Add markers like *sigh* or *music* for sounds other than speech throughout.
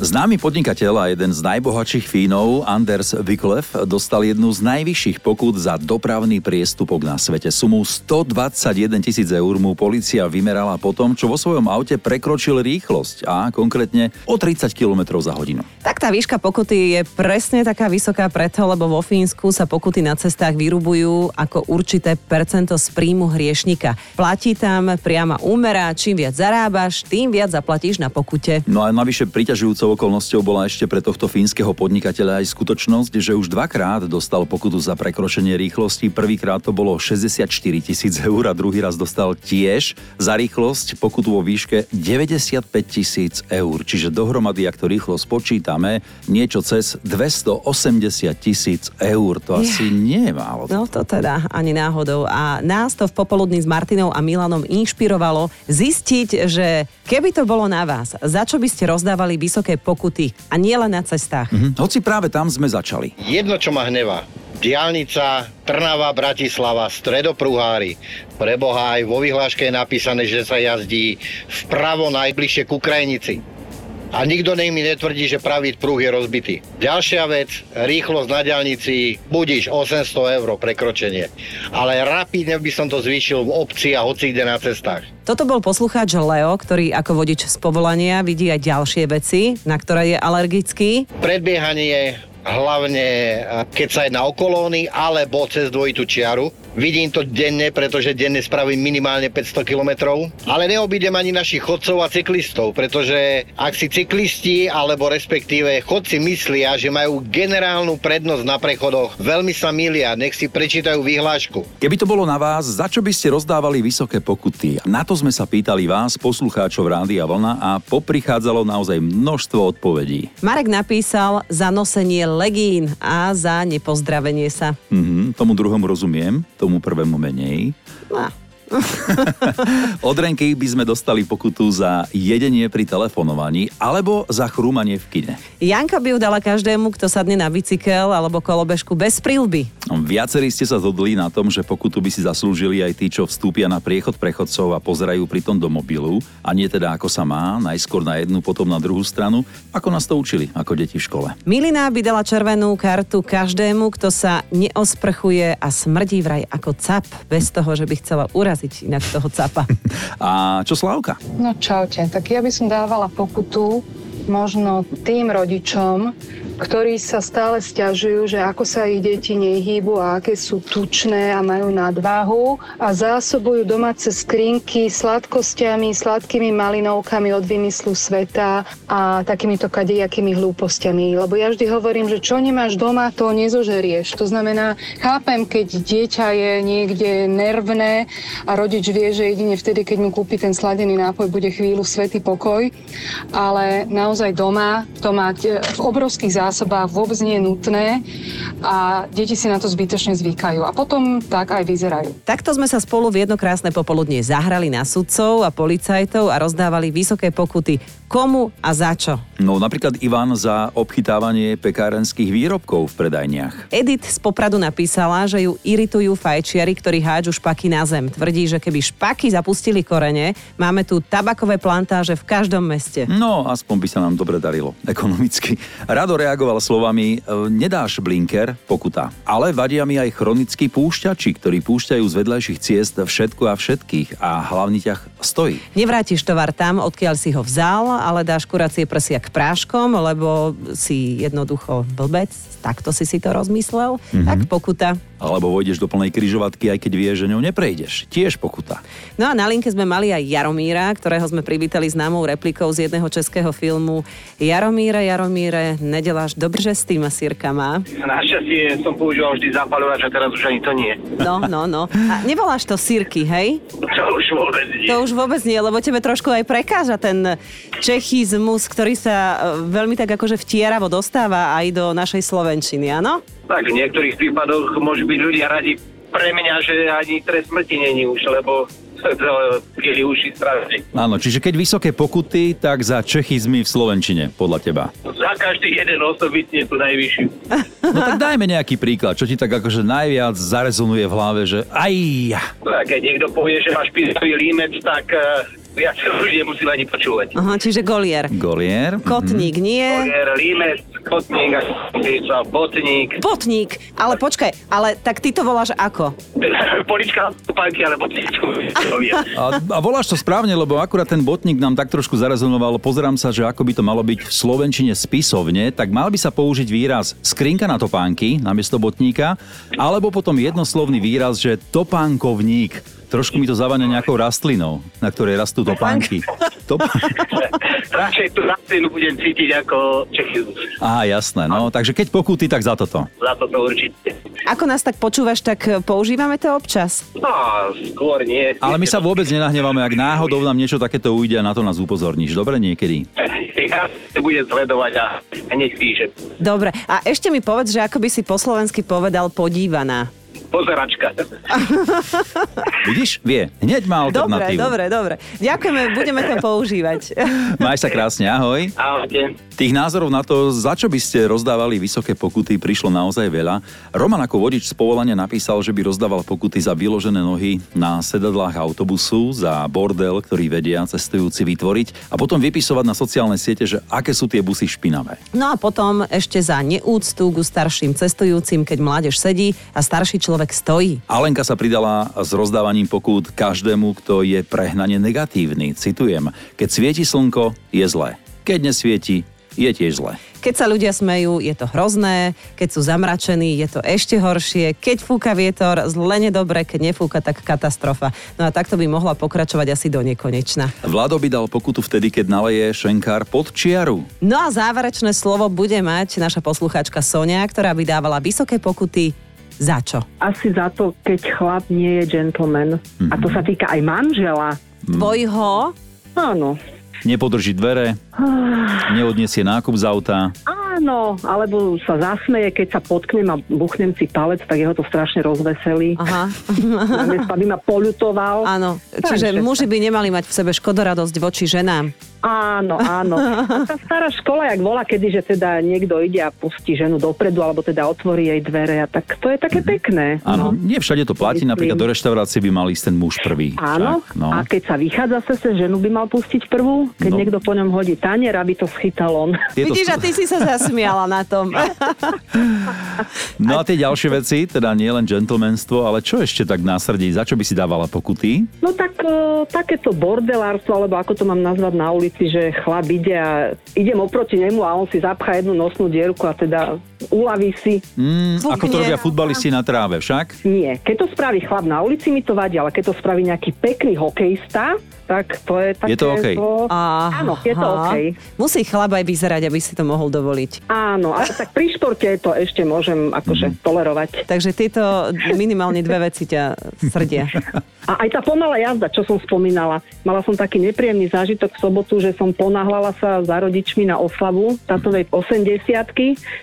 Známy podnikateľ a jeden z najbohatších Fínov, Anders Viklev, dostal jednu z najvyšších pokút za dopravný priestupok na svete. Sumu 121 tisíc eur mu policia vymerala po tom, čo vo svojom aute prekročil rýchlosť a konkrétne o 30 km za hodinu. Tak tá výška pokuty je presne taká vysoká preto, lebo vo Fínsku sa pokuty na cestách vyrubujú ako určité percento z príjmu hriešnika. Platí tam priama úmera, čím viac zarábaš, tým viac zaplatíš na pokute. No a navyše priťažujúcou okolnosťou bola ešte pre tohto fínskeho podnikateľa aj skutočnosť, že už dvakrát dostal pokutu za prekročenie rýchlosti. Prvýkrát to bolo 64 tisíc eur a druhý raz dostal tiež za rýchlosť pokutu vo výške 95 tisíc eur. Čiže dohromady, ak to rýchlo spočítame, niečo cez 280 tisíc eur. To asi nie je málo. No to teda ani náhodou. A nás to v popoludní s Martinou a Milanom inšpirovalo zistiť, že keby to bolo na vás, za čo by ste rozdávali vysoké pokuty a nie len na cestách. Hm, Hoci práve tam sme začali. Jedno, čo ma hnevá. Diálnica Trnava, Bratislava, Stredopruhári. Preboha aj vo vyhláške je napísané, že sa jazdí vpravo najbližšie ku krajnici. A nikto nech mi netvrdí, že pravý pruh je rozbitý. Ďalšia vec, rýchlosť na diálnici, budíš 800 eur prekročenie. Ale rapidne by som to zvýšil v obci a hoci kde na cestách. Toto bol poslucháč Leo, ktorý ako vodič z povolania vidí aj ďalšie veci, na ktoré je alergický. Predbiehanie hlavne eh, keď sa jedná o kolóny alebo cez dvojitú čiaru. Vidím to denne, pretože denne spravím minimálne 500 km. Ale neobídem ani našich chodcov a cyklistov, pretože ak si cyklisti alebo respektíve chodci myslia, že majú generálnu prednosť na prechodoch, veľmi sa milia, nech si prečítajú vyhlášku. Keby to bolo na vás, za čo by ste rozdávali vysoké pokuty? Na to sme sa pýtali vás, poslucháčov Rádia Vlna a poprichádzalo naozaj množstvo odpovedí. Marek napísal za nosenie legín a za nepozdravenie sa. Mhm, tomu druhému rozumiem, tomu prvému menej. No, Od Renky by sme dostali pokutu za jedenie pri telefonovaní alebo za chrúmanie v kine. Janka by ju dala každému, kto sadne na bicykel alebo kolobežku bez prílby. No, Viacerí ste sa zhodli na tom, že pokutu by si zaslúžili aj tí, čo vstúpia na priechod prechodcov a pozerajú pritom do mobilu a nie teda ako sa má, najskôr na jednu, potom na druhú stranu, ako nás to učili ako deti v škole. Milina by dala červenú kartu každému, kto sa neosprchuje a smrdí vraj ako cap, bez toho, že by chcela uraziť inak toho capa. *laughs* A čo Slávka? No čaute, tak ja by som dávala pokutu možno tým rodičom, ktorí sa stále stiažujú, že ako sa ich deti nehýbu a aké sú tučné a majú nadváhu a zásobujú domáce skrinky sladkosťami, sladkými malinovkami od vymyslu sveta a takýmito kadejakými hlúpostiami. Lebo ja vždy hovorím, že čo nemáš doma, to nezožerieš. To znamená, chápem, keď dieťa je niekde nervné a rodič vie, že jedine vtedy, keď mu kúpi ten sladený nápoj, bude chvíľu svetý pokoj, ale naozaj doma to mať e, v obrovských zásobách vôbec nie je nutné a deti si na to zbytočne zvykajú a potom tak aj vyzerajú. Takto sme sa spolu v jedno krásne popoludne zahrali na sudcov a policajtov a rozdávali vysoké pokuty. Komu a za čo? No napríklad Ivan za obchytávanie pekárenských výrobkov v predajniach. Edith z Popradu napísala, že ju iritujú fajčiari, ktorí hádžu špaky na zem. Tvrdí, že keby špaky zapustili korene, máme tu tabakové plantáže v každom meste. No, aspoň by sa nám dobre darilo ekonomicky. Rado reagoval slovami, "E, nedáš blinker, pokuta. Ale vadia mi aj chronickí púšťači, ktorí púšťajú z vedľajších ciest všetko a všetkých a hlavný ťah stojí. Nevrátiš tovar tam, odkiaľ si ho vzal, ale dáš kuracie prsia k práškom, lebo si jednoducho blbec, takto si si to rozmyslel, mm-hmm. tak pokuta. Alebo vojdeš do plnej kryžovatky, aj keď vieš, že ňou neprejdeš. Tiež pokuta. No a na linke sme mali aj Jaromíra, ktorého sme privítali známou replikou z jedného českého filmu. Jaromíre, Jaromíre, nedeláš dobře s týma sírkama. Našťastie som používal vždy zapalovač a teraz už ani to nie. No, no, no. A nevoláš to sírky, hej? To už vôbec nie. To už vôbec nie, lebo tebe trošku aj prekáža ten čechizmus, ktorý sa e, veľmi tak akože vtieravo dostáva aj do našej slovenčiny, áno? Tak v niektorých prípadoch môžu byť ľudia radi pre mňa, že ani trest smrti není už, lebo je uši strašne. Áno, čiže keď vysoké pokuty, tak za čechizmy v Slovenčine, podľa teba. Za každý jeden osobitne tu najvyššiu. No tak dajme nejaký príklad, čo ti tak akože najviac zarezonuje v hlave, že aj ja. Keď niekto povie, že máš písavý límec, tak viac už nemusím ani počúvať. Aha, čiže golier. Golier. Kotník nie. Polier, límec, kotník, písal, botník, Botník. Ale počkaj, ale tak ty to voláš ako? *laughs* polička topánky, ale botník. A, a voláš to správne, lebo akurát ten botník nám tak trošku zarezonoval. Pozerám sa, že ako by to malo byť v slovenčine spisovne, tak mal by sa použiť výraz skrinka na topánky namiesto botníka, alebo potom jednoslovný výraz, že topánkovník. Trošku mi to zaváňa nejakou rastlinou, na ktorej rastú topánky. Top... *laughs* Radšej tú rastlinu budem cítiť ako Čechizmus. Á, jasné, no. Takže keď pokuty, tak za toto. Za toto určite. Ako nás tak počúvaš, tak používame to občas. No, skôr nie. Ale my sa vôbec nenahnevame, ak náhodou nám niečo takéto ujde a na to nás upozorníš. Dobre niekedy. *laughs* Ja budem sledovať a hneď píšem. Dobre, a ešte mi povedz, že ako by si po slovensky povedal podívaná. Pozeračka. *laughs* Vidíš? Vie. Hneď má Dobre, alternatívu. dobre, dobre. Ďakujeme, budeme to používať. *laughs* Maj sa krásne, ahoj. Ahojte. Tých názorov na to, za čo by ste rozdávali vysoké pokuty, prišlo naozaj veľa. Roman ako vodič z povolania napísal, že by rozdával pokuty za vyložené nohy na sedadlách autobusu, za bordel, ktorý vedia cestujúci vytvoriť a potom vypisovať na sociálne siete, že aké sú tie busy špinavé. No a potom ešte za neúctu ku starším cestujúcim, keď mládež sedí a starší človek stojí. Alenka sa pridala s rozdávaním pokút každému, kto je prehnane negatívny. Citujem, keď svieti slnko, je zlé. Keď nesvieti, je tiež zlé. Keď sa ľudia smejú, je to hrozné, keď sú zamračení, je to ešte horšie, keď fúka vietor, zle nedobre, keď nefúka, tak katastrofa. No a takto by mohla pokračovať asi do nekonečna. Vlado by dal pokutu vtedy, keď naleje šenkár pod čiaru. No a záverečné slovo bude mať naša poslucháčka Sonia, ktorá by dávala vysoké pokuty za čo? Asi za to, keď chlap nie je gentleman. A to sa týka aj manžela. Tvojho? Áno. Nepodrží dvere, neodniesie nákup z auta. Áno, alebo sa zasmeje, keď sa potknem a buchnem si palec, tak jeho to strašne rozveselí. Aha. Namiesto, aby ma poľutoval. Áno, čiže muži by nemali mať v sebe škodoradosť voči ženám. Áno, áno. A tá stará škola, jak volá, kedy, že teda niekto ide a pustí ženu dopredu, alebo teda otvorí jej dvere, a tak to je také pekné. Áno, nie všade to platí, Myslím. napríklad do reštaurácie by mal ísť ten muž prvý. Áno, Však, no. a keď sa vychádza cez ženu by mal pustiť prvú, keď No. niekto po ňom hodí tanier, aby to schytal on. Tieto Vidíš, a ty si sa zasmiala na tom. *laughs* No a tie ďalšie veci, teda nie len gentlemanstvo, ale čo ešte tak na srdí, za čo by si dávala pokuty? No tak e, takéto bordelárstvo, alebo ako to mám nazvať na ulici, že chlap ide a idem oproti nemu a on si zapchá jednu nosnú dierku a teda uľaví si. Mm, ako to robia futbalisti na tráve, však? Nie. Keď to spraví chlap na ulici, mi to vadí, ale keď to spraví nejaký pekný hokejista, tak to je také... Je to OK? Aha. Áno, je to OK. Musí chlap aj vyzerať, aby si to mohol dovoliť. Áno, ale tak pri športe to ešte môžem akože tolerovať. Takže tieto minimálne dve veci ťa srdia. A aj tá pomalá jazda, čo som spomínala. Mala som taký nepríjemný zážitok v sobotu, že som ponáhľala sa za rodičmi na oslavu tatovej 80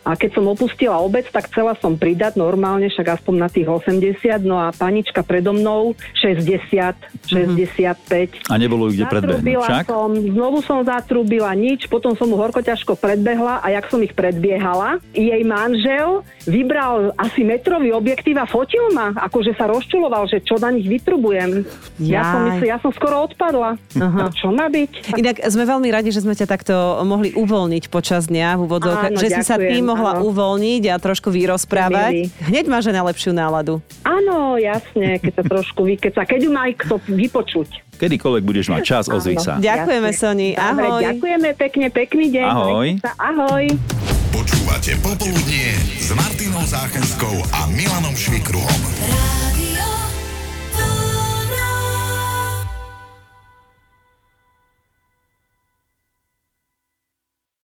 a keď som opustila obec, tak chcela som pridať normálne, však aspoň na tých 80, no a panička predo mnou 60, 65. A nebolo ju kde predbehnúť, však? som, znovu som zatrúbila nič, potom som mu horko ťažko predbehla a jak som ich predbiehala, jej manžel vybral asi metrový objektív a fotil ma, akože sa rozčuloval, že čo na nich vytrubujem. Ja som, Jaj. mysl, ja som skoro odpadla. Aha. A čo má byť? Inak sme veľmi radi, že sme ťa takto mohli uvoľniť počas dňa v úvodzovkách, Áno, že si sa ty ďakujem, mohla áno. uvoľniť a trošku vyrozprávať. Milý. Hneď máš na lepšiu náladu. Áno, jasne, keď sa trošku vykeca. Keď ju má aj kto vypočuť. Kedykoľvek budeš mať čas, ozvi sa. Ďakujeme. Soni. Dobre, Ahoj. ďakujeme pekne, pekný deň. Ahoj. Ahoj. Počúvate Popoludnie s Martinou Záchenskou a Milanom Švikruhom.